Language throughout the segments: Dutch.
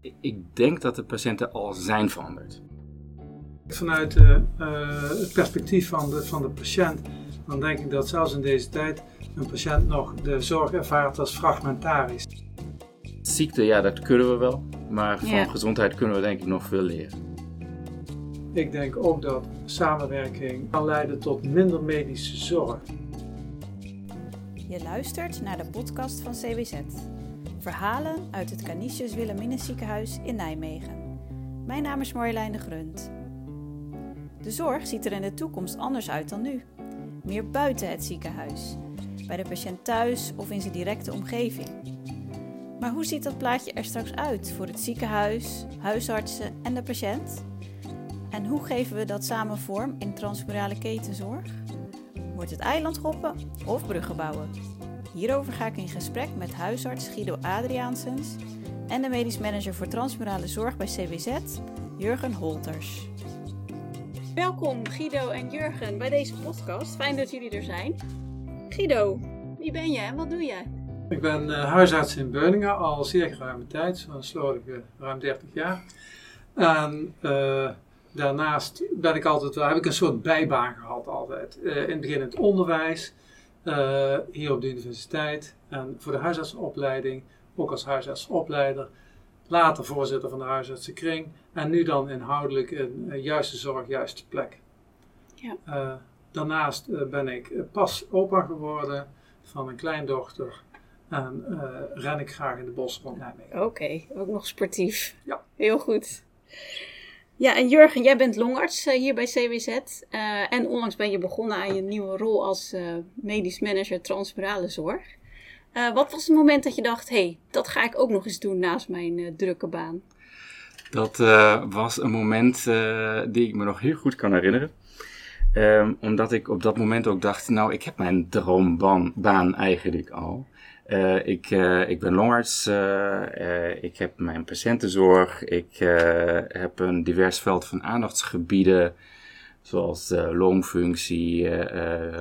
Ik denk dat de patiënten al zijn veranderd. Vanuit uh, het perspectief van de, van de patiënt, dan denk ik dat zelfs in deze tijd een patiënt nog de zorg ervaart als fragmentarisch. Ziekte, ja, dat kunnen we wel. Maar van gezondheid kunnen we denk ik nog veel leren. Ik denk ook dat samenwerking kan leiden tot minder medische zorg. Je luistert naar de podcast van CWZ. Verhalen uit het Canisius Wilhelminus ziekenhuis in Nijmegen. Mijn naam is Marjolein de Grunt. De zorg ziet er in de toekomst anders uit dan nu. Meer buiten het ziekenhuis, bij de patiënt thuis of in zijn directe omgeving. Maar hoe ziet dat plaatje er straks uit voor het ziekenhuis, huisartsen en de patiënt? En hoe geven we dat samen vorm in transmurale ketenzorg? Wordt het eiland hoppen of bruggen bouwen? Hierover ga ik in gesprek met huisarts Guido Adriaansens en de medisch manager voor transmurale zorg bij CWZ, Jurgen Holters. Welkom Guido en Jurgen bij deze podcast. Fijn dat jullie er zijn. Guido, wie ben je en wat doe jij? Ik ben uh, huisarts in Beuningen al zeer geruime tijd, zo'n slordige ruim 30 jaar. En uh, daarnaast ben ik altijd, heb ik een soort bijbaan gehad altijd. Uh, in het begin in het onderwijs, uh, hier op de universiteit en voor de huisartsenopleiding, ook als huisartsopleider. Later voorzitter van de huisartsenkring en nu dan inhoudelijk in uh, juiste zorg, juiste plek. Ja. Uh, daarnaast ben ik pas opa geworden van een kleindochter en ren ik graag in de bos rond Nijmegen. Oké, ook nog sportief. Ja. Heel goed. Ja, en Jurgen, jij bent longarts uh, hier bij CWZ. Eh, en onlangs ben je begonnen aan je nieuwe rol als uh, medisch manager transmurale zorg. wat was het moment dat je dacht, hé, hey, dat ga ik ook nog eens doen naast mijn drukke baan? Dat was een moment die ik me nog heel goed kan herinneren. Um, omdat ik op dat moment ook dacht, nou, ik heb mijn droombaan eigenlijk al. Uh, ik, uh, ik ben longarts, uh, ik heb mijn patiëntenzorg, ik heb een divers veld van aandachtsgebieden, zoals longfunctie,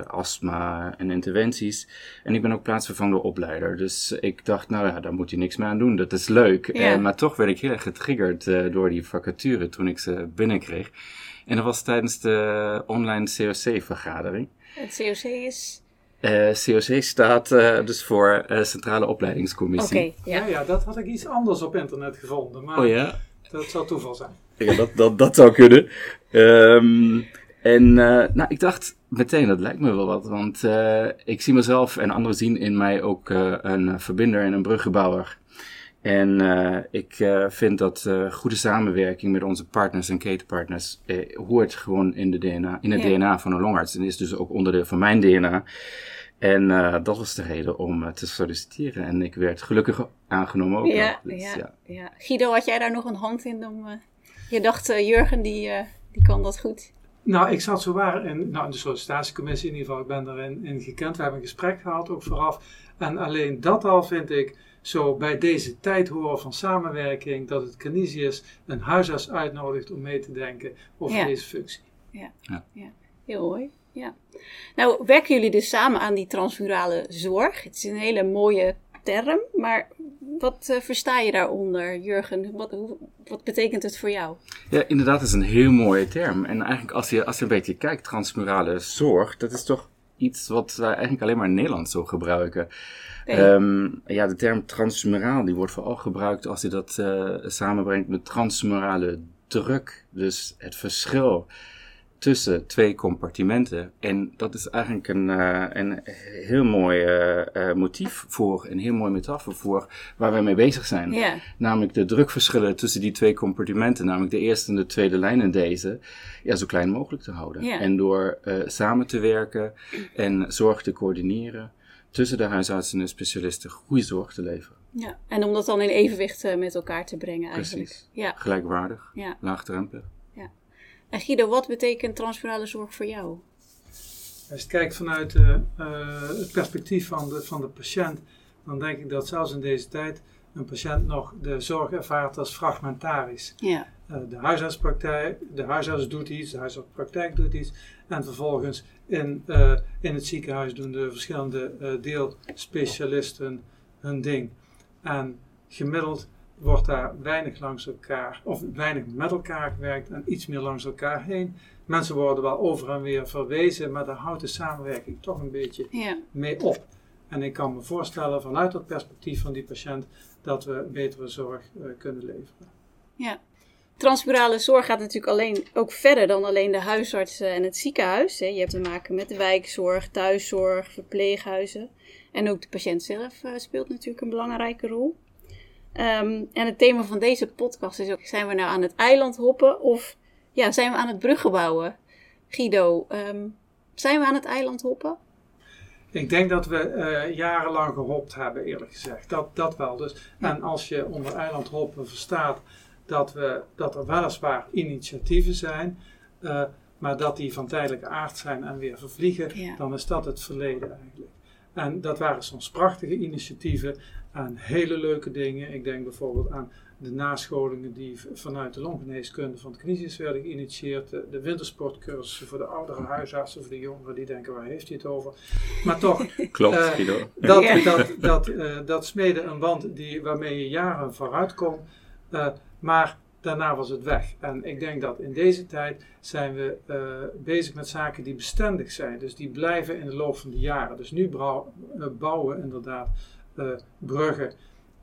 astma en interventies. En ik ben ook plaatsvervangende opleider, dus ik dacht, nou ja, daar moet je niks mee aan doen, dat is leuk. Ja. maar toch werd ik heel erg getriggerd door die vacature toen ik ze binnenkreeg. En dat was tijdens de online COC-vergadering. Het COC is... Uh, eh, COC staat uh, dus voor uh, Centrale Opleidingscommissie. Oké, okay, ja. ja. Ja, dat had ik iets anders op internet gevonden. Maar oh ja? Dat zou toeval zijn. Ja, dat, dat, dat zou kunnen. Um, en nou, ik dacht meteen, dat lijkt me wel wat. Want ik zie mezelf en anderen zien in mij ook een verbinder en een bruggenbouwer. En uh, ik uh, vind dat uh, goede samenwerking met onze partners en ketenpartners hoort gewoon in, de DNA, in het ja. DNA van een longarts. En is dus ook onderdeel van mijn DNA. En dat was de reden om te solliciteren. En ik werd gelukkig aangenomen ook. Ja, dus, ja, ja, ja. Guido, had jij daar nog een hand in? Om, je dacht, Jurgen, die, die kan dat goed. Nou, ik zat zo waar in, nou, in de sollicitatiecommissie in ieder geval. Ik ben erin in gekend. We hebben een gesprek gehad, ook vooraf. En alleen dat al vind ik zo bij deze tijd horen van samenwerking dat het Canisius een huisarts uitnodigt om mee te denken over deze functie. Ja. ja. Ja. heel mooi. Ja. Nou, werken jullie dus samen aan die transmurale zorg? Het is een hele mooie term, maar wat uh, versta je daaronder, Jurgen? Wat, wat betekent het voor jou? Ja, inderdaad, het is een heel mooie term. En eigenlijk als je, als je een beetje kijkt, transmurale zorg, dat is toch iets wat wij eigenlijk alleen maar in Nederland zo gebruiken. Um, ja, de term transmuraal die wordt vooral gebruikt als je dat uh, samenbrengt met transmurale druk. Dus het verschil tussen twee compartimenten. En dat is eigenlijk een, uh, een heel mooi uh, motief voor, een heel mooi metafoor voor waar wij mee bezig zijn. Yeah. Namelijk de drukverschillen tussen die twee compartimenten, namelijk de eerste en de tweede lijn in deze, ja, zo klein mogelijk te houden. Yeah. En door samen te werken en zorg te coördineren, tussen de huisartsen en specialisten goede zorg te leveren. Ja, en om dat dan in evenwicht met elkaar te brengen eigenlijk. Precies. Ja. Gelijkwaardig, ja. laagdrempelig. En Guido, wat betekent transferale zorg voor jou? Als je kijkt vanuit uh, uh, het perspectief van de, van de patiënt, dan denk ik dat zelfs in deze tijd een patiënt nog de zorg ervaart als fragmentarisch. Ja. Uh, de huisartspraktijk, de huisarts doet iets, de huisartspraktijk doet iets. En vervolgens in, in het ziekenhuis doen de verschillende deelspecialisten hun ding. En gemiddeld wordt daar weinig langs elkaar, of weinig met elkaar gewerkt en iets meer langs elkaar heen. Mensen worden wel over en weer verwezen, maar daar houdt de samenwerking toch een beetje Ja. mee op. En ik kan me voorstellen vanuit het perspectief van die patiënt dat we betere zorg eh, kunnen leveren. Ja. Transmurale zorg gaat natuurlijk alleen ook verder dan alleen de huisarts eh, en het ziekenhuis. hè. Je hebt te maken met de wijkzorg, thuiszorg, verpleeghuizen. En ook de patiënt zelf eh, speelt natuurlijk een belangrijke rol. Ehm, en het thema van deze podcast is ook: zijn we nou aan het eiland hoppen of ja, zijn we aan het bruggen bouwen? Guido, ehm, zijn we aan het eiland hoppen? Ik denk dat we eh, jarenlang gehopt hebben, eerlijk gezegd. Dat, dat wel. Dus, en als je onder eilandhoppen verstaat dat, we, dat er weliswaar initiatieven zijn, eh, maar dat die van tijdelijke aard zijn en weer vervliegen, Ja. dan is dat het verleden eigenlijk. En dat waren soms prachtige initiatieven en hele leuke dingen. Ik denk bijvoorbeeld aan de nascholingen die vanuit de longgeneeskunde van het Canisius werden geïnitieerd. De, de wintersportcursussen voor de oudere huisartsen, voor de jongeren die denken waar heeft hij het over. Maar toch, Klopt, Eh, Guido. dat, Ja. dat, dat, eh, dat smeden een wand die, waarmee je jaren vooruit kon. eh, maar daarna was het weg. En ik denk dat in deze tijd zijn we eh, bezig met zaken die bestendig zijn. Dus die blijven in de loop van de jaren. Dus nu bouwen we inderdaad bruggen.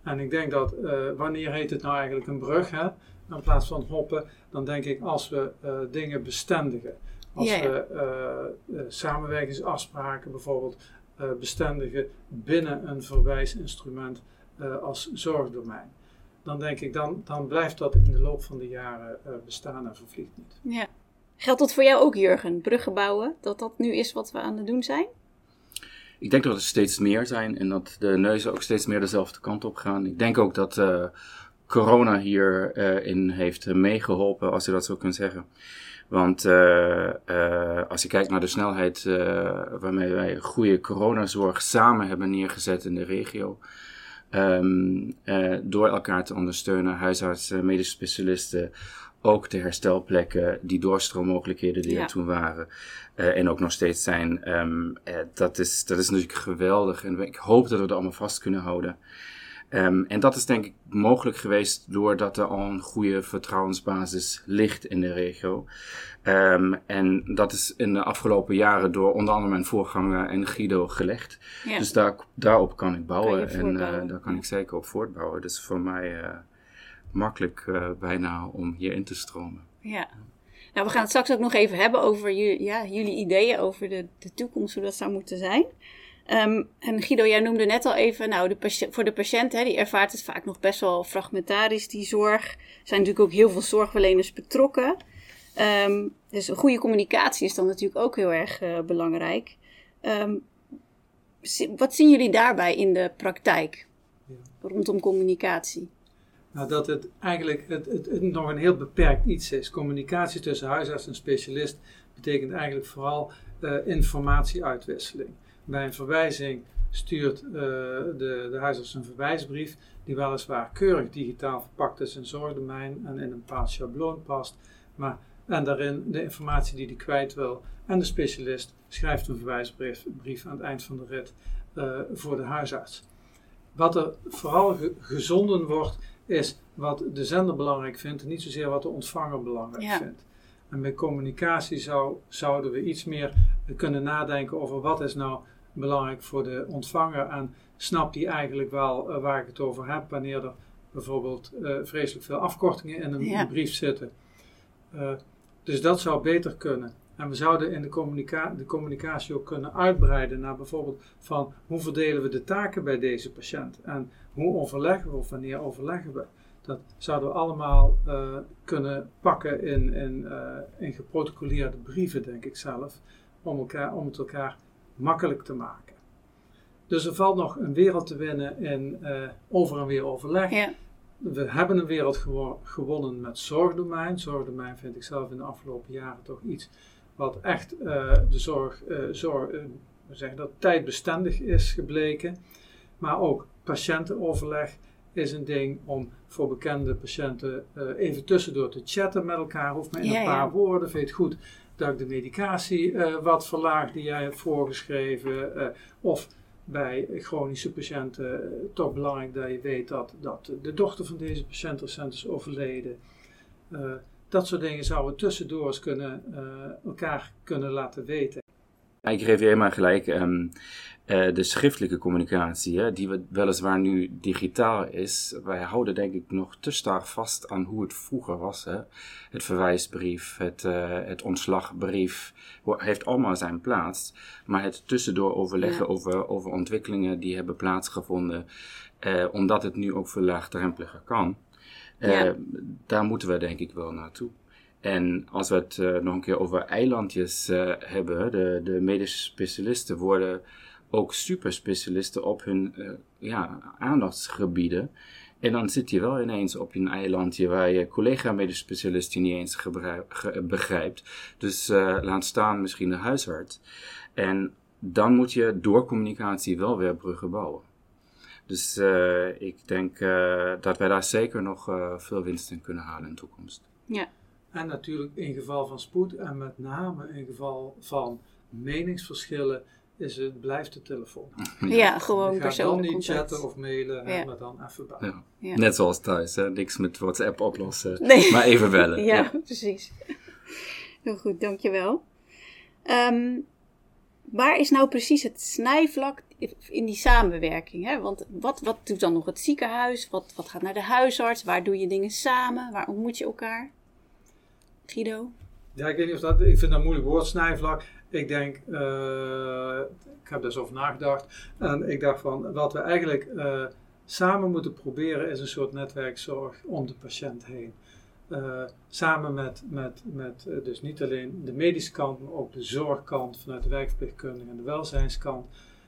En ik denk dat, eh, wanneer heet het nou eigenlijk een brug? Hè? In plaats van hoppen, dan denk ik als we eh, dingen bestendigen. Als Ja, ja. we eh, eh, samenwerkingsafspraken bijvoorbeeld eh, bestendigen binnen een verwijsinstrument eh, als zorgdomein. Dan denk ik, dan, dan blijft dat in de loop van de jaren eh, bestaan en vervliegt niet. Ja. Geldt dat voor jou ook, Jurgen? Bruggen bouwen? Dat dat nu is wat we aan het doen zijn? Ik denk dat er steeds meer zijn en dat de neuzen ook steeds meer dezelfde kant op gaan. Ik denk ook dat eh, corona hierin in heeft eh, meegeholpen, als je dat zo kunt zeggen. Want eh, eh, als je kijkt naar de snelheid eh, waarmee wij goede coronazorg samen hebben neergezet in de regio. ehm, eh, door elkaar te ondersteunen, huisartsen, medische specialisten, ook de herstelplekken, die doorstroommogelijkheden die Ja. er toen waren eh, en ook nog steeds zijn. ehm, eh, dat, is, dat is natuurlijk geweldig en ik hoop dat we er allemaal vast kunnen houden. Ehm, en dat is denk ik mogelijk geweest doordat er al een goede vertrouwensbasis ligt in de regio. Ehm, en dat is in de afgelopen jaren door onder andere mijn voorganger en Guido gelegd. Ja. Dus daar, daarop kan ik bouwen Kan en eh, daar kan ik zeker op voortbouwen. Dus voor mij makkelijk eh, bijna om hier in te stromen. Ja. Nou, we gaan het straks ook nog even hebben over ja, jullie ideeën over de, de toekomst, hoe dat zou moeten zijn. Ehm, en Guido, jij noemde net al even, nou, de voor de patiënt, hè, die ervaart het vaak nog best wel fragmentarisch, die zorg. Er zijn natuurlijk ook heel veel zorgverleners betrokken. Ehm, dus een goede communicatie is dan natuurlijk ook heel erg eh, belangrijk. Ehm, wat zien jullie daarbij in de praktijk Ja. rondom communicatie? Nou, dat het eigenlijk het, het, nog een heel beperkt iets is. Communicatie tussen huisarts en specialist betekent eigenlijk vooral eh, informatieuitwisseling. Bij een verwijzing stuurt eh, de, de huisarts een verwijsbrief die weliswaar keurig digitaal verpakt is in zorgdomein en in een bepaald schabloon past. Maar, en daarin de informatie die hij kwijt wil. En de specialist schrijft een verwijsbrief brief aan het eind van de rit eh, voor de huisarts. Wat er vooral ge- gezonden wordt, is wat de zender belangrijk vindt en niet zozeer wat de ontvanger belangrijk Ja. vindt. En bij communicatie zou, zouden we iets meer kunnen nadenken over wat is nou belangrijk voor de ontvanger en snapt die eigenlijk wel eh, waar ik het over heb wanneer er bijvoorbeeld eh, vreselijk veel afkortingen in een Ja. brief zitten. Eh, dus dat zou beter kunnen. En we zouden in de, communica de communicatie ook kunnen uitbreiden naar bijvoorbeeld van hoe verdelen we de taken bij deze patiënt en hoe overleggen we of wanneer overleggen we. Dat zouden we allemaal eh, kunnen pakken in, in, eh, in geprotocoleerde brieven, denk ik zelf, om, elkaar, om het elkaar makkelijk te maken. Dus er valt nog een wereld te winnen in eh, over en weer overleg. Ja, We hebben een wereld gewo- gewonnen met zorgdomein. Zorgdomein vind ik zelf in de afgelopen jaren toch iets wat echt de zorg, zorg we zeggen dat, tijdbestendig is gebleken. Maar ook patiëntenoverleg is een ding om voor bekende patiënten eh, even tussendoor te chatten met elkaar. Hoeft maar in Ja, een ja. paar woorden. Vind je het goed dat ik de medicatie eh, wat verlaag die jij hebt voorgeschreven? eh, of bij chronische patiënten toch belangrijk dat je weet dat, dat de dochter van deze patiënt recent is overleden. Dat soort dingen zouden tussendoor eens kunnen, elkaar kunnen laten weten. Ik geef je helemaal gelijk. Um, uh, de schriftelijke communicatie, hè, die we weliswaar nu digitaal is, wij houden denk ik nog te sterk vast aan hoe het vroeger was. Hè. Het verwijsbrief, het, uh, het ontslagbrief, heeft allemaal zijn plaats. Maar het tussendoor overleggen ja. over, over ontwikkelingen die hebben plaatsgevonden, uh, omdat het nu ook veel laagdrempeliger kan, ja. daar moeten we denk ik wel naartoe. En als we het uh, nog een keer over eilandjes uh, hebben, de, de medische specialisten worden ook superspecialisten op hun uh, ja, aandachtsgebieden. En dan zit je wel ineens op een eilandje waar je collega-medisch specialist niet eens begrijpt. Dus laat staan misschien de huisarts. En dan moet je door communicatie wel weer bruggen bouwen. Dus ik denk dat wij daar zeker nog veel winst in kunnen halen in de toekomst. Ja. En natuurlijk in geval van spoed en met name in geval van meningsverschillen is het, blijft de telefoon. Ja, gewoon persoonlijk dan niet chatten of mailen, ja. maar dan even bellen. Ja. Ja. Net zoals thuis, hè? niks met WhatsApp oplossen, nee. maar even bellen. ja, precies. Heel goed, dankjewel. Um, waar is nou precies het snijvlak in die samenwerking? Hè? Want wat, wat doet dan nog het ziekenhuis? Wat, wat gaat naar de huisarts? Waar doe je dingen samen? Waar ontmoet je elkaar? Guido? Ja, ik weet niet of dat, ik vind dat moeilijk woord, snijvlak. Ik denk, uh, ik heb daar eens over nagedacht. En ik dacht van, wat we eigenlijk uh, samen moeten proberen is een soort netwerkzorg om de patiënt heen. Uh, samen met, met, met dus niet alleen de medische kant, maar ook de zorgkant vanuit de wijkverpleegkundige en de welzijnskant,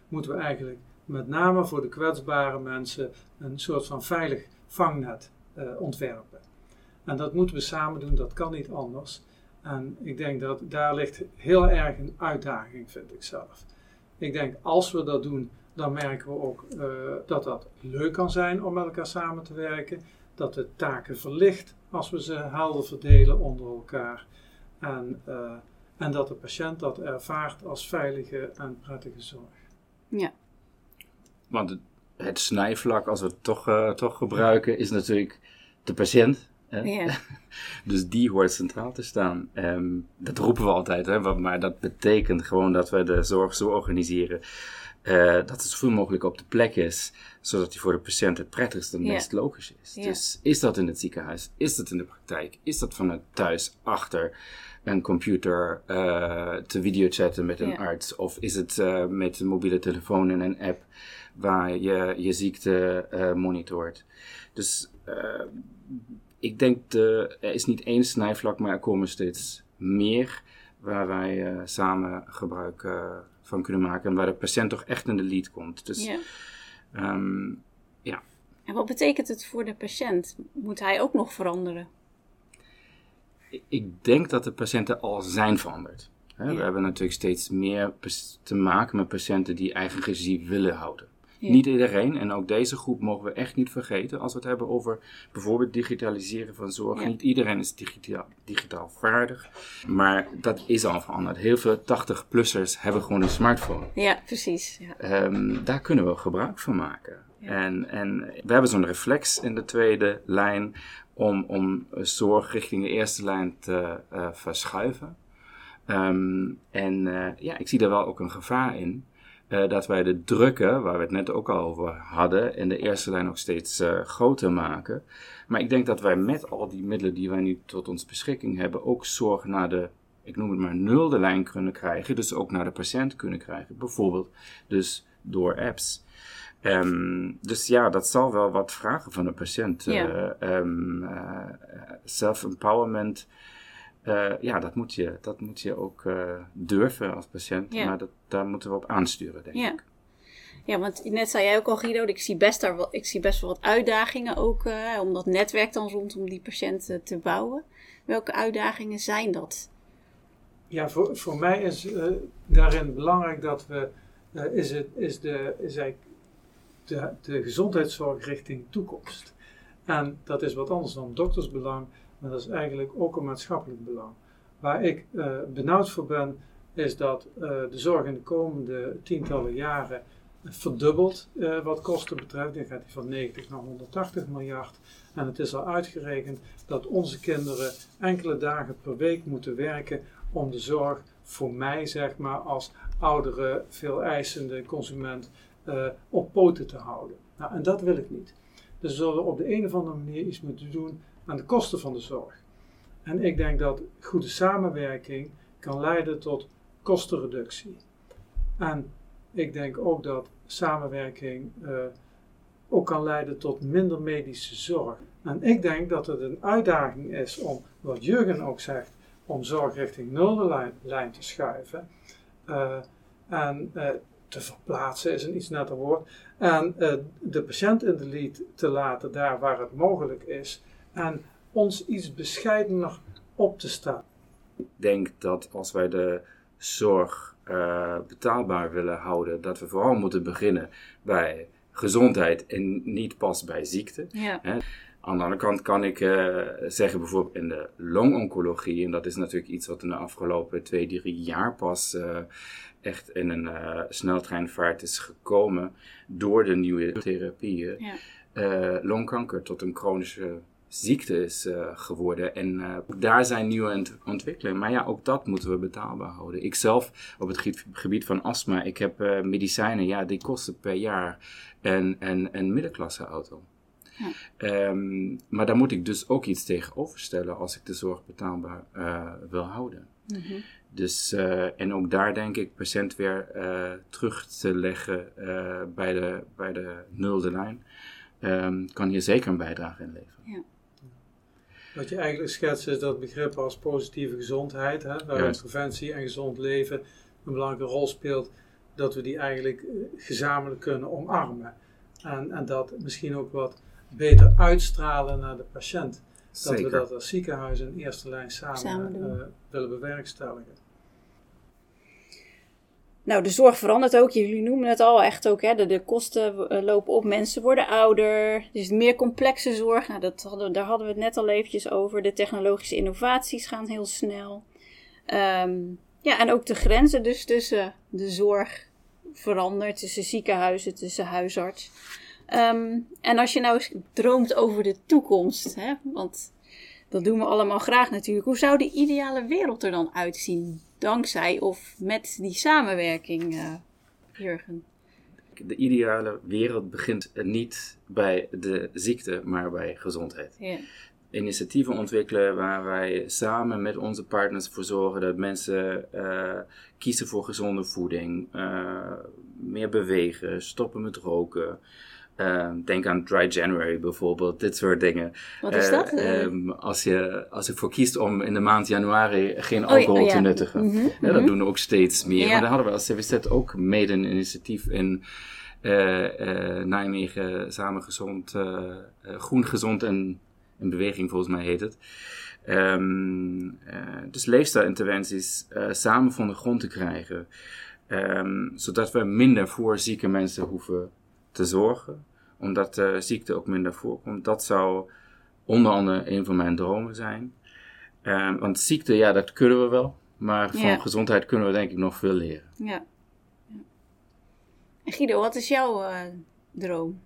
moeten we eigenlijk met name voor de kwetsbare mensen een soort van veilig vangnet ontwerpen. En dat moeten we samen doen, dat kan niet anders. En ik denk dat daar ligt heel erg een uitdaging, vind ik zelf. Ik denk als we dat doen, dan merken we ook uh, dat dat leuk kan zijn om met elkaar samen te werken. Dat de taken verlicht als we ze helder verdelen onder elkaar. En, uh, en dat de patiënt dat ervaart als veilige en prettige zorg. Ja. Want het, het snijvlak, als we het toch, uh, toch gebruiken, is natuurlijk de patiënt ja. dus die hoort centraal te staan. Um, dat roepen we altijd, hè, maar dat betekent gewoon dat we de zorg zo organiseren uh, dat het zoveel mogelijk op de plek is, zodat die voor de patiënt het prettigste en ja. meest logisch is. Dus is dat in het ziekenhuis? Is dat in de praktijk? Is dat vanuit thuis achter een computer uh, te videochatten met een arts? Of is het uh, met een mobiele telefoon en een app waar je je ziekte monitort? Dus ik denk, de, er is niet één snijvlak, maar er komen steeds meer waar wij uh, samen gebruik uh, van kunnen maken en waar de patiënt toch echt in de lead komt. Dus, ja. Um, ja. En wat betekent het voor de patiënt? Moet hij ook nog veranderen? Ik denk dat de patiënten al zijn veranderd. Hè? Ja. We hebben natuurlijk steeds meer te maken met patiënten die eigen regie willen houden. Ja. Niet iedereen, en ook deze groep mogen we echt niet vergeten als we het hebben over bijvoorbeeld digitaliseren van zorg. Ja. Niet iedereen is digitaal, digitaal vaardig, maar dat is al veranderd. Heel veel 80-plussers hebben gewoon een smartphone. Ja, precies. Ja. Um, daar kunnen we gebruik van maken. En, en we hebben zo'n reflex in de tweede lijn om, om zorg richting de eerste lijn te uh, verschuiven. Um, en uh, ja, ik zie daar wel ook een gevaar in. Uh, dat wij de drukken, waar we het net ook al over hadden, in de eerste lijn nog steeds uh, groter maken. Maar ik denk dat wij met al die middelen die wij nu tot ons beschikking hebben, ook zorg naar de, ik noem het maar, nulde lijn kunnen krijgen. Dus ook naar de patiënt kunnen krijgen. Bijvoorbeeld dus door apps. Um, dus ja, dat zal wel wat vragen van de patiënt. Ja. Uh, um, self-empowerment uh, ja, dat moet je, dat moet je ook uh, durven als patiënt. Ja. Maar dat, daar moeten we op aansturen, denk ja. ik. Ja, want net zei jij ook al, Guido, ik zie best, daar wel, ik zie best wel wat uitdagingen ook uh, om dat netwerk dan rondom die patiënten te bouwen. Welke uitdagingen zijn dat? Ja, voor, voor mij is daarin belangrijk dat we, is, het, is, de, is eigenlijk de, de gezondheidszorg richting toekomst. En dat is wat anders dan doktersbelang maar dat is eigenlijk ook een maatschappelijk belang. Waar ik uh, benauwd voor ben, is dat uh, de zorg in de komende tientallen jaren verdubbeld uh, wat kosten betreft. Dan gaat hij van 90 naar 180 miljard. En het is al uitgerekend dat onze kinderen enkele dagen per week moeten werken om de zorg voor mij, zeg maar, als oudere, veel eisende consument op poten te houden. Nou, en dat wil ik niet. Dus we zullen op de een of andere manier iets moeten doen aan de kosten van de zorg. En ik denk dat goede samenwerking kan leiden tot kostenreductie. En ik denk ook dat samenwerking uh, ook kan leiden tot minder medische zorg. En ik denk dat het een uitdaging is om, wat Jurgen ook zegt, om zorg richting nullijn te schuiven. Uh, en uh, te verplaatsen is een iets netter woord. En de patiënt in de lead te laten daar waar het mogelijk is. En ons iets bescheidener op te staan. Ik denk dat als wij de zorg uh, betaalbaar willen houden, dat we vooral moeten beginnen bij gezondheid en niet pas bij ziekte. Ja. Hè. Aan de andere kant kan ik uh, zeggen, bijvoorbeeld in de longoncologie, en dat is natuurlijk iets wat in de afgelopen twee, drie jaar pas uh, echt in een sneltreinvaart is gekomen door de nieuwe therapieën. Ja. longkanker tot een chronische ziekte is uh, geworden. En uh, daar zijn nieuwe ontwikkelingen. Maar ja, ook dat moeten we betaalbaar houden. Ik zelf op het gebied van astma, ik heb uh, medicijnen, ja, die kosten per jaar een, een, een middenklasse auto. Ja. Um, maar daar moet ik dus ook iets tegenover stellen als ik de zorg betaalbaar wil houden. Mm -hmm. Dus, en ook daar denk ik patiënt weer terug te leggen bij, de, bij de nulde lijn. Um, kan hier zeker een bijdrage in leveren. Ja. Wat je eigenlijk schetst is dat begrip als positieve gezondheid, hè, waarin preventie en gezond leven een belangrijke rol speelt, dat we die eigenlijk eh, gezamenlijk kunnen omarmen. En, en dat misschien ook wat beter uitstralen naar de patiënt. Dat we dat als ziekenhuis in eerste lijn samen, samen uh, willen bewerkstelligen. Nou, de zorg verandert ook. Jullie noemen het al echt ook. Hè, de, kosten eh, lopen op. Mensen worden ouder. Dus meer complexe zorg. Nou, dat hadden, daar hadden we het net al eventjes over. De technologische innovaties gaan heel snel. Um, ja, en ook de grenzen dus tussen de zorg verandert. Tussen ziekenhuizen, tussen huisarts. Um, en als je nou eens droomt over de toekomst. Hè, want dat doen we allemaal graag natuurlijk. Hoe zou de ideale wereld er dan uitzien? Dankzij of met die samenwerking, uh, Jurgen? De ideale wereld begint niet bij de ziekte, maar bij gezondheid. Ja. Initiatieven ontwikkelen waar wij samen met onze partners voor zorgen dat mensen uh, kiezen voor gezonde voeding, uh, meer bewegen, stoppen met roken. Ehm, denk aan Dry January bijvoorbeeld, dit soort dingen. Wat is dat? Uh, als, je, als je voor kiest om in de maand januari geen oh, alcohol oh, te nuttigen. Mm -hmm, dat mhm. doen we ook steeds meer. Maar daar hadden we als CVZ ook mede een initiatief in uh, Nijmegen, samen gezond, groen gezond en in beweging volgens mij heet het. Um, dus leefstijlinterventies samen van de grond te krijgen. Um, zodat we minder voor zieke mensen hoeven te zorgen, omdat de ziekte ook minder voorkomt. Dat zou onder andere een van mijn dromen zijn. Um, want ziekte, ja, dat kunnen we wel. Maar van gezondheid kunnen we denk ik nog veel leren. Ja. ja. En Guido, wat is jouw uh, droom?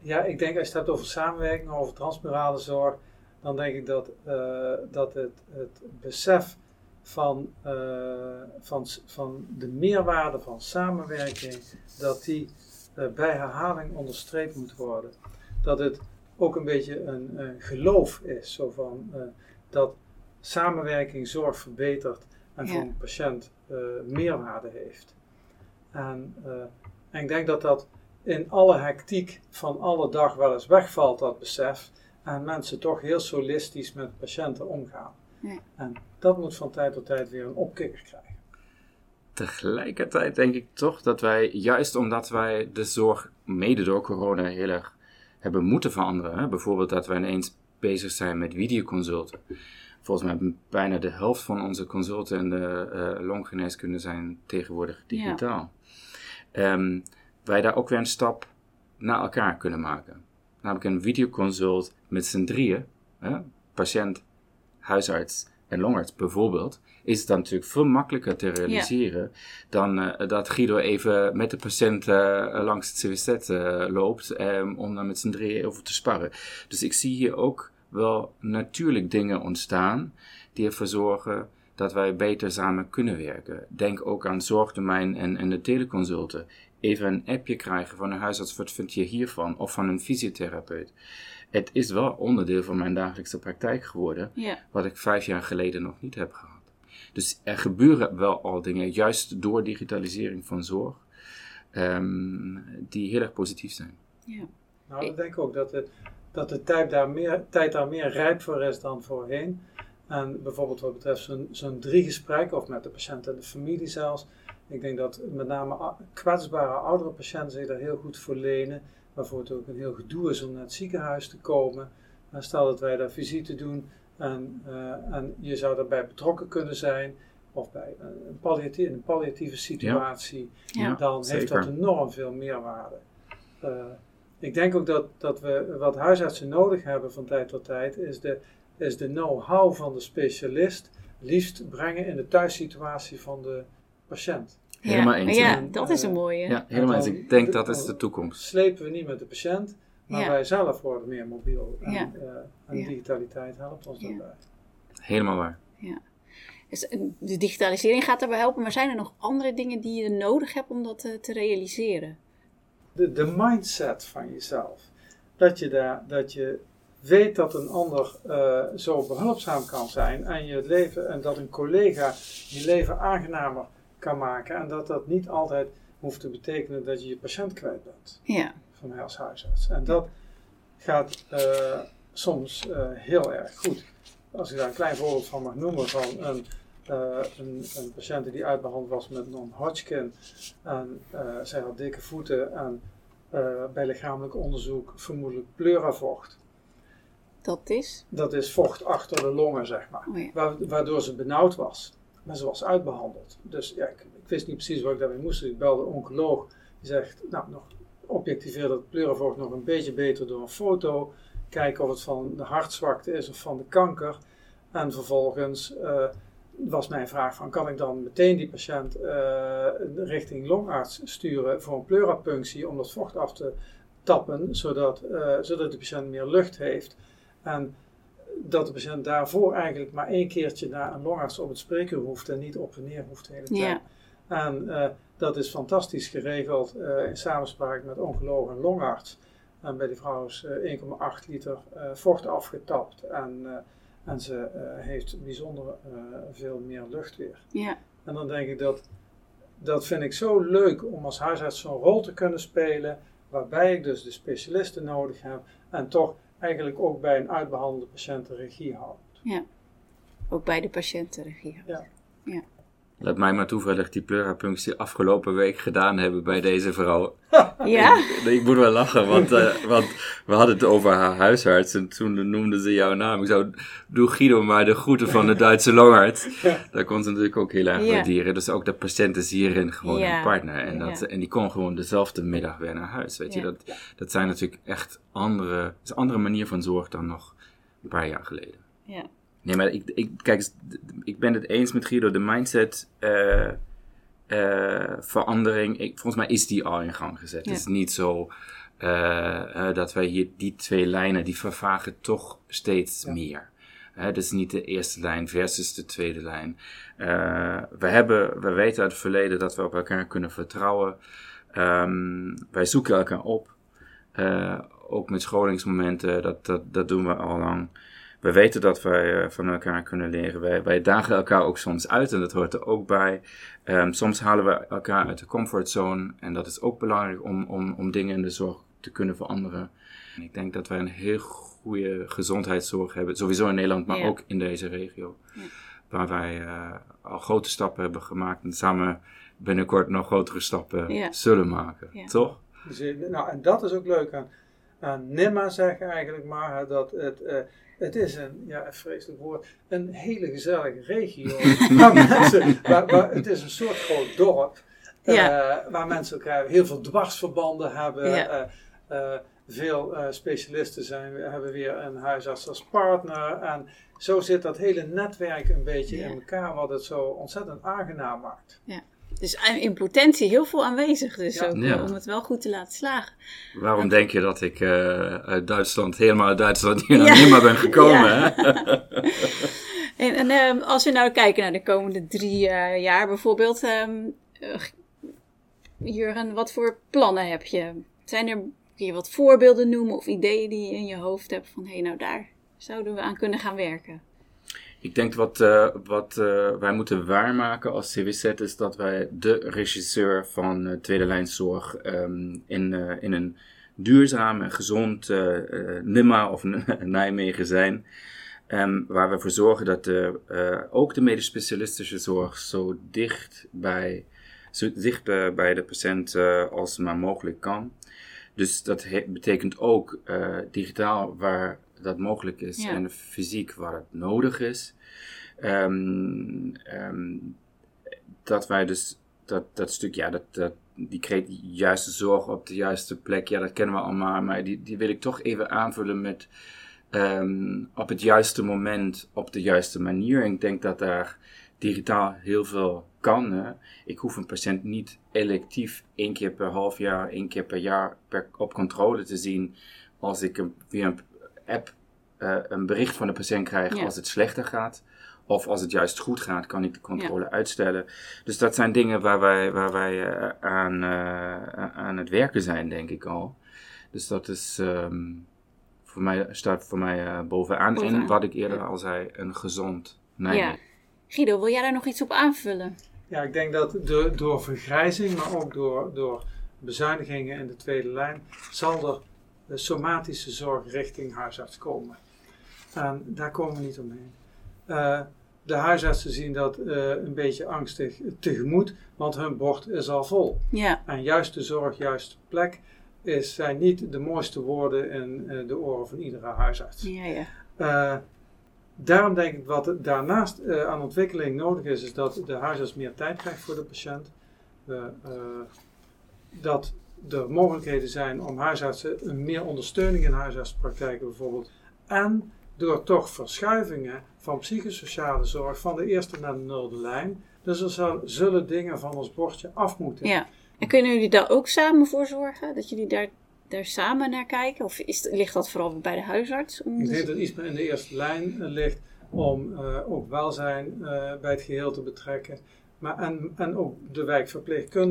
Ja, ik denk als je het hebt over samenwerking, over transmurale zorg, dan denk ik dat, uh, dat het, het besef van, uh, van, van de meerwaarde van samenwerking, dat die bij herhaling onderstreept moet worden. Dat het ook een beetje een, geloof is, zo van, uh, dat samenwerking zorg verbetert en voor een patiënt uh, meerwaarde heeft. En, en, ik denk dat dat in alle hectiek van alle dag wel eens wegvalt, dat besef. En mensen toch heel solistisch met patiënten omgaan. Ja. En dat moet van tijd tot tijd weer een opkikker krijgen tegelijkertijd denk ik toch dat wij, juist omdat wij de zorg mede door corona heel erg hebben moeten veranderen. Hè? Bijvoorbeeld dat wij ineens bezig zijn met videoconsulten. Volgens mij hebben bijna de helft van onze consulten in de uh, longgeneeskunde zijn tegenwoordig digitaal. Ja. Um, ehm, wij daar ook weer een stap naar elkaar kunnen maken. Namelijk een videoconsult met z'n drieën, hè? patiënt, huisarts en longarts bijvoorbeeld, is het dan natuurlijk veel makkelijker te realiseren dan eh, dat Guido even met de patiënt eh, langs het CWZ uh, loopt um, om dan met z'n drieën over te sparren. Dus ik zie hier ook wel natuurlijk dingen ontstaan die ervoor zorgen dat wij beter samen kunnen werken. Denk ook aan zorgdomein en, en de teleconsulten. Even een appje krijgen van een huisarts, wat vind je hiervan? Of van een fysiotherapeut. Het is wel onderdeel van mijn dagelijkse praktijk geworden, wat ik vijf jaar geleden nog niet heb gehad. Dus er gebeuren wel al dingen, juist door digitalisering van zorg, ehm, die heel erg positief zijn. Ja. Nou, ik denk ook dat de, dat de tijd, daar meer, tijd daar meer rijp voor is dan voorheen. En bijvoorbeeld wat betreft zo'n zo'n drie gesprek, of met de patiënt en de familie zelfs. Ik denk dat met name kwetsbare oudere patiënten zich daar heel goed voor lenen. Waarvoor het ook een heel gedoe is om naar het ziekenhuis te komen. En stel dat wij daar visite doen en, eh, en je zou daarbij betrokken kunnen zijn. Of bij een, een, palliatie- een palliatieve situatie Ja. dan heeft zeker. dat enorm veel meerwaarde. Eh, ik denk ook dat, dat we wat huisartsen nodig hebben van tijd tot tijd, is de, is de know-how van de specialist liefst brengen in de thuissituatie van de patiënt. Helemaal ja. eens. Ja, dat is een mooie. Ja, helemaal eens. Ik denk dat is de toekomst. Slepen we niet met de patiënt, maar Ja. wij zelf worden meer mobiel. En, Ja. eh, en Ja. digitaliteit helpt ons Ja. daarbij. Helemaal waar. Dus, eh, de digitalisering gaat daarbij helpen, maar zijn er nog andere dingen die je nodig hebt om dat eh, te realiseren? de, de mindset van jezelf. Dat je, daar, dat je weet dat een ander eh, zo behulpzaam kan zijn en, je het leven, en dat een collega je leven aangenamer kan maken. En dat dat niet altijd hoeft te betekenen dat je je patiënt kwijt bent Ja, van mij als huisarts. En dat gaat eh, soms eh, heel erg goed. Als ik daar een klein voorbeeld van mag noemen van een, eh, een, een patiënt die uitbehandeld was met non-Hodgkin. En zij had dikke voeten en bij lichamelijk onderzoek vermoedelijk pleuravocht. dat is. Dat is vocht achter de longen, zeg maar. Oh ja. Waardoor ze benauwd was. Maar ze was uitbehandeld. Dus ja, ik, wist niet precies wat ik daarmee moest. Ik belde de oncoloog. Die zegt, nou, nog objectiveer dat pleuravocht nog een beetje beter door een foto. Kijken of het van de hartzwakte is of van de kanker. En vervolgens eh, was mijn vraag van, kan ik dan meteen die patiënt eh, richting longarts sturen voor een pleurapunctie om dat vocht af te tappen, zodat, eh, zodat de patiënt meer lucht heeft. En dat de patiënt daarvoor eigenlijk maar één keertje naar een longarts op het spreekuur hoeft en niet op en neer hoeft de hele tijd. Ja. En eh, dat is fantastisch geregeld eh, in samenspraak met oncoloog en longarts. En bij die vrouw is eh, 1,8 liter eh, vocht afgetapt en, en ze heeft bijzonder veel meer lucht weer. Ja, En dan denk ik dat, dat vind ik zo leuk om als huisarts zo'n rol te kunnen spelen, waarbij ik dus de specialisten nodig heb en toch eigenlijk ook bij een uitbehandelde patiënt de regie hou. ook bij de patiëntenregie. Ja. Laat mij maar toevallig die pleurapunctie afgelopen week gedaan hebben bij deze vrouw. Ja? Ik, ik moet wel lachen, want, eh, want we hadden het over haar huisarts en toen noemde ze jouw naam. Ik zou, doe Guido maar de groeten van de Duitse longarts. Dat kon ze natuurlijk ook heel erg Ja. waarderen. Dus ook de patiënt is hierin gewoon Ja. een partner. En, Ja. dat, en die kon gewoon dezelfde middag weer naar huis. Weet je, dat, dat zijn natuurlijk echt andere, is een andere manier van zorg dan nog een paar jaar geleden. Ja. Nee, maar ik, ik, kijk, ik ben het eens met Guido. De mindset eh, eh, verandering, ik, volgens mij is die al in gang gezet. Ja. Het is niet zo eh, dat wij hier die twee lijnen, die vervagen toch steeds Ja. meer. Hè, dus niet de eerste lijn versus de tweede lijn. We, hebben, we weten uit het verleden dat we op elkaar kunnen vertrouwen. Ehm, wij zoeken elkaar op. Ook met scholingsmomenten, dat, dat, dat doen we al lang. We weten dat wij eh, van elkaar kunnen leren. Wij, wij dagen elkaar ook soms uit en dat hoort er ook bij. Ehm, soms halen we elkaar uit de comfortzone en dat is ook belangrijk om, om, om dingen in de zorg te kunnen veranderen. En ik denk dat wij een heel goede gezondheidszorg hebben, sowieso in Nederland, maar Ja. ook in deze regio. Ja. Waar wij eh, al grote stappen hebben gemaakt en samen binnenkort nog grotere stappen Ja. zullen maken. Ja. Toch? Dus, eh, nou, en dat is ook leuk aan, aan NIMA zeggen eigenlijk maar, dat het, eh, het is een, ja, een vreselijk woord, een hele gezellige regio. waar mensen, waar, waar, het is een soort groot dorp, eh, waar mensen elkaar heel veel dwarsverbanden hebben. Ja. eh, eh, veel uh, specialisten zijn. We hebben weer een huisarts als partner. En zo zit dat hele netwerk een beetje in elkaar, wat het zo ontzettend aangenaam maakt. Ja. Dus in potentie heel veel aanwezig, dus ook, om het wel goed te laten slagen. Waarom denk je dat ik uh, uit Duitsland, helemaal uit Duitsland hier naar Nima ben gekomen? en, en uh, als we nou kijken naar de komende drie uh, jaar bijvoorbeeld, um, Jurgen, wat voor plannen heb je? Zijn er, kun je wat voorbeelden noemen of ideeën die je in je hoofd hebt van hé, hey, nou daar zouden we aan kunnen gaan werken? Ik denk wat, uh, wat uh, wij moeten waarmaken als CWZ is dat wij de regisseur van uh, tweede lijnzorg um, in, in een duurzaam en gezond Nimma of Nijmegen zijn. Um, waar we ervoor zorgen dat de, ook de medisch-specialistische zorg zo dicht bij, zo dicht bij de patiënt als maar mogelijk kan. Dus dat betekent ook digitaal waar dat mogelijk is en fysiek waar het nodig is. Um, um, dat wij dus dat, dat stuk, ja, dat, dat, die kreeg die juiste zorg op de juiste plek, ja, dat kennen we allemaal, maar die, die wil ik toch even aanvullen met um, op het juiste moment, op de juiste manier. ik denk dat daar digitaal heel veel kan. Hè. Ik hoef een patiënt niet electief één keer per half jaar, één keer per jaar per, op controle te zien als ik een, via een app uh, een bericht van de patiënt krijg als het slechter gaat. Of als het juist goed gaat, kan ik de controle uitstellen. Dus dat zijn dingen waar wij, waar wij uh, aan, uh, aan het werken zijn, denk ik al. Dus dat is um, voor mij, staat voor mij bovenaan. bovenaan. En wat ik eerder al zei, een gezond Nijmegen. Ja. Guido, wil jij daar nog iets op aanvullen? Ja, ik denk dat de, door vergrijzing, maar ook door, door bezuinigingen in de tweede lijn, zal er de somatische zorg richting huisarts komen. En daar komen we niet omheen. Uh, de huisartsen zien dat uh, een beetje angstig tegemoet, want hun bord is al vol. Ja. En juist de zorg, juist de plek, is, zijn niet de mooiste woorden in uh, de oren van iedere huisarts. Ja, ja. Daarom denk ik wat daarnaast aan ontwikkeling nodig is, is dat de huisarts meer tijd krijgt voor de patiënt. dat er mogelijkheden zijn om huisartsen een meer ondersteuning in huisartspraktijken bijvoorbeeld. En door toch verschuivingen van psychosociale zorg van de eerste naar de nulde lijn. Dus er zullen dingen van ons bordje af moeten. Ja. En kunnen jullie daar ook samen voor zorgen? Dat jullie daar, daar samen naar kijken? Of is, ligt dat vooral bij de huisarts? Om Ik denk dat iets meer in de eerste lijn uh, ligt om uh, ook welzijn uh, bij het geheel te betrekken. Maar en, en ook de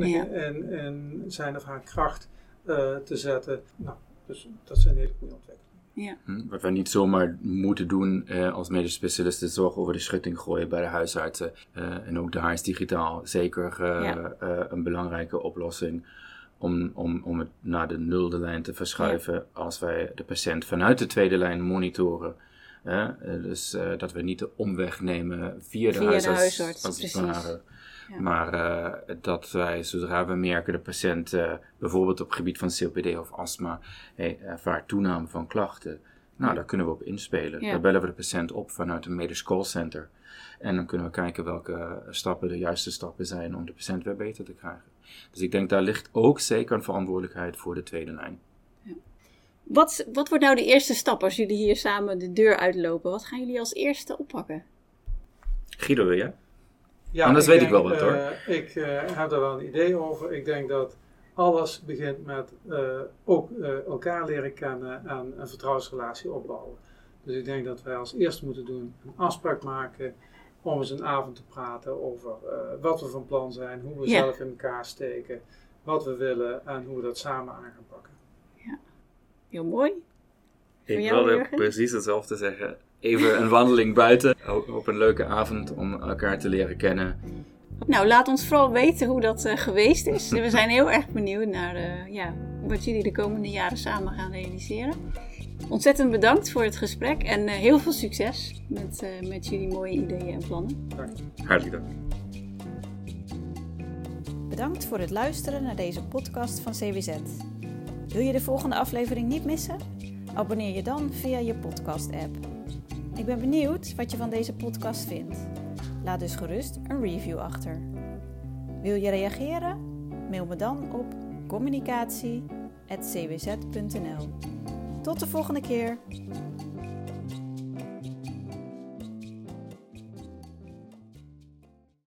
ja. in, in zijn of haar kracht te zetten. Nou, dus dat zijn hele goede ontwikkelingen. Ja. Hm, wat we niet zomaar moeten doen eh, als medisch specialisten, zorg over de schutting gooien bij de huisartsen. Uh, en ook daar is digitaal zeker uh, ja. een belangrijke oplossing om, om, om het naar de nulde lijn te verschuiven ja. als wij de patiënt vanuit de tweede lijn monitoren. Dus dat we niet de omweg nemen via de via huisarts, de huisarts als ware. Maar uh, dat wij, zodra we merken de patiënt bijvoorbeeld op het gebied van COPD of astma hey, ervaart toename van klachten, nou, daar kunnen we op inspelen. Ja. Dan bellen we de patiënt op vanuit een medisch callcenter. En dan kunnen we kijken welke stappen de juiste stappen zijn om de patiënt weer beter te krijgen. Dus ik denk daar ligt ook zeker een verantwoordelijkheid voor de tweede lijn. Wat, wat wordt nou de eerste stap als jullie hier samen de deur uitlopen? Wat gaan jullie als eerste oppakken? Guido, wil jij? Ja, Anders weet denk, ik wel wat hoor. Uh, ik uh, heb daar wel een idee over. Ik denk dat alles begint met uh, ook elkaar leren kennen en een vertrouwensrelatie opbouwen. Dus ik denk dat wij als eerste moeten doen een afspraak maken om eens een avond te praten over wat we van plan zijn, hoe we ja. zelf in elkaar steken, wat we willen en hoe we dat samen aan gaan pakken. Heel mooi. Ik wilde precies hetzelfde zeggen even een wandeling buiten op een leuke avond om elkaar te leren kennen. Nou, laat ons vooral weten hoe dat uh, geweest is. We zijn heel erg benieuwd naar uh, ja, wat jullie de komende jaren samen gaan realiseren. Ontzettend bedankt voor het gesprek en uh, heel veel succes met, met jullie mooie ideeën en plannen. Hartelijk dank. Bedankt voor het luisteren naar deze podcast van CWZ. Wil je de volgende aflevering niet missen? Abonneer je dan via je podcast-app. Ik ben benieuwd wat je van deze podcast vindt. Laat dus gerust een review achter. Wil je reageren? Mail me dan op communicatie cwz.nl. Tot de volgende keer!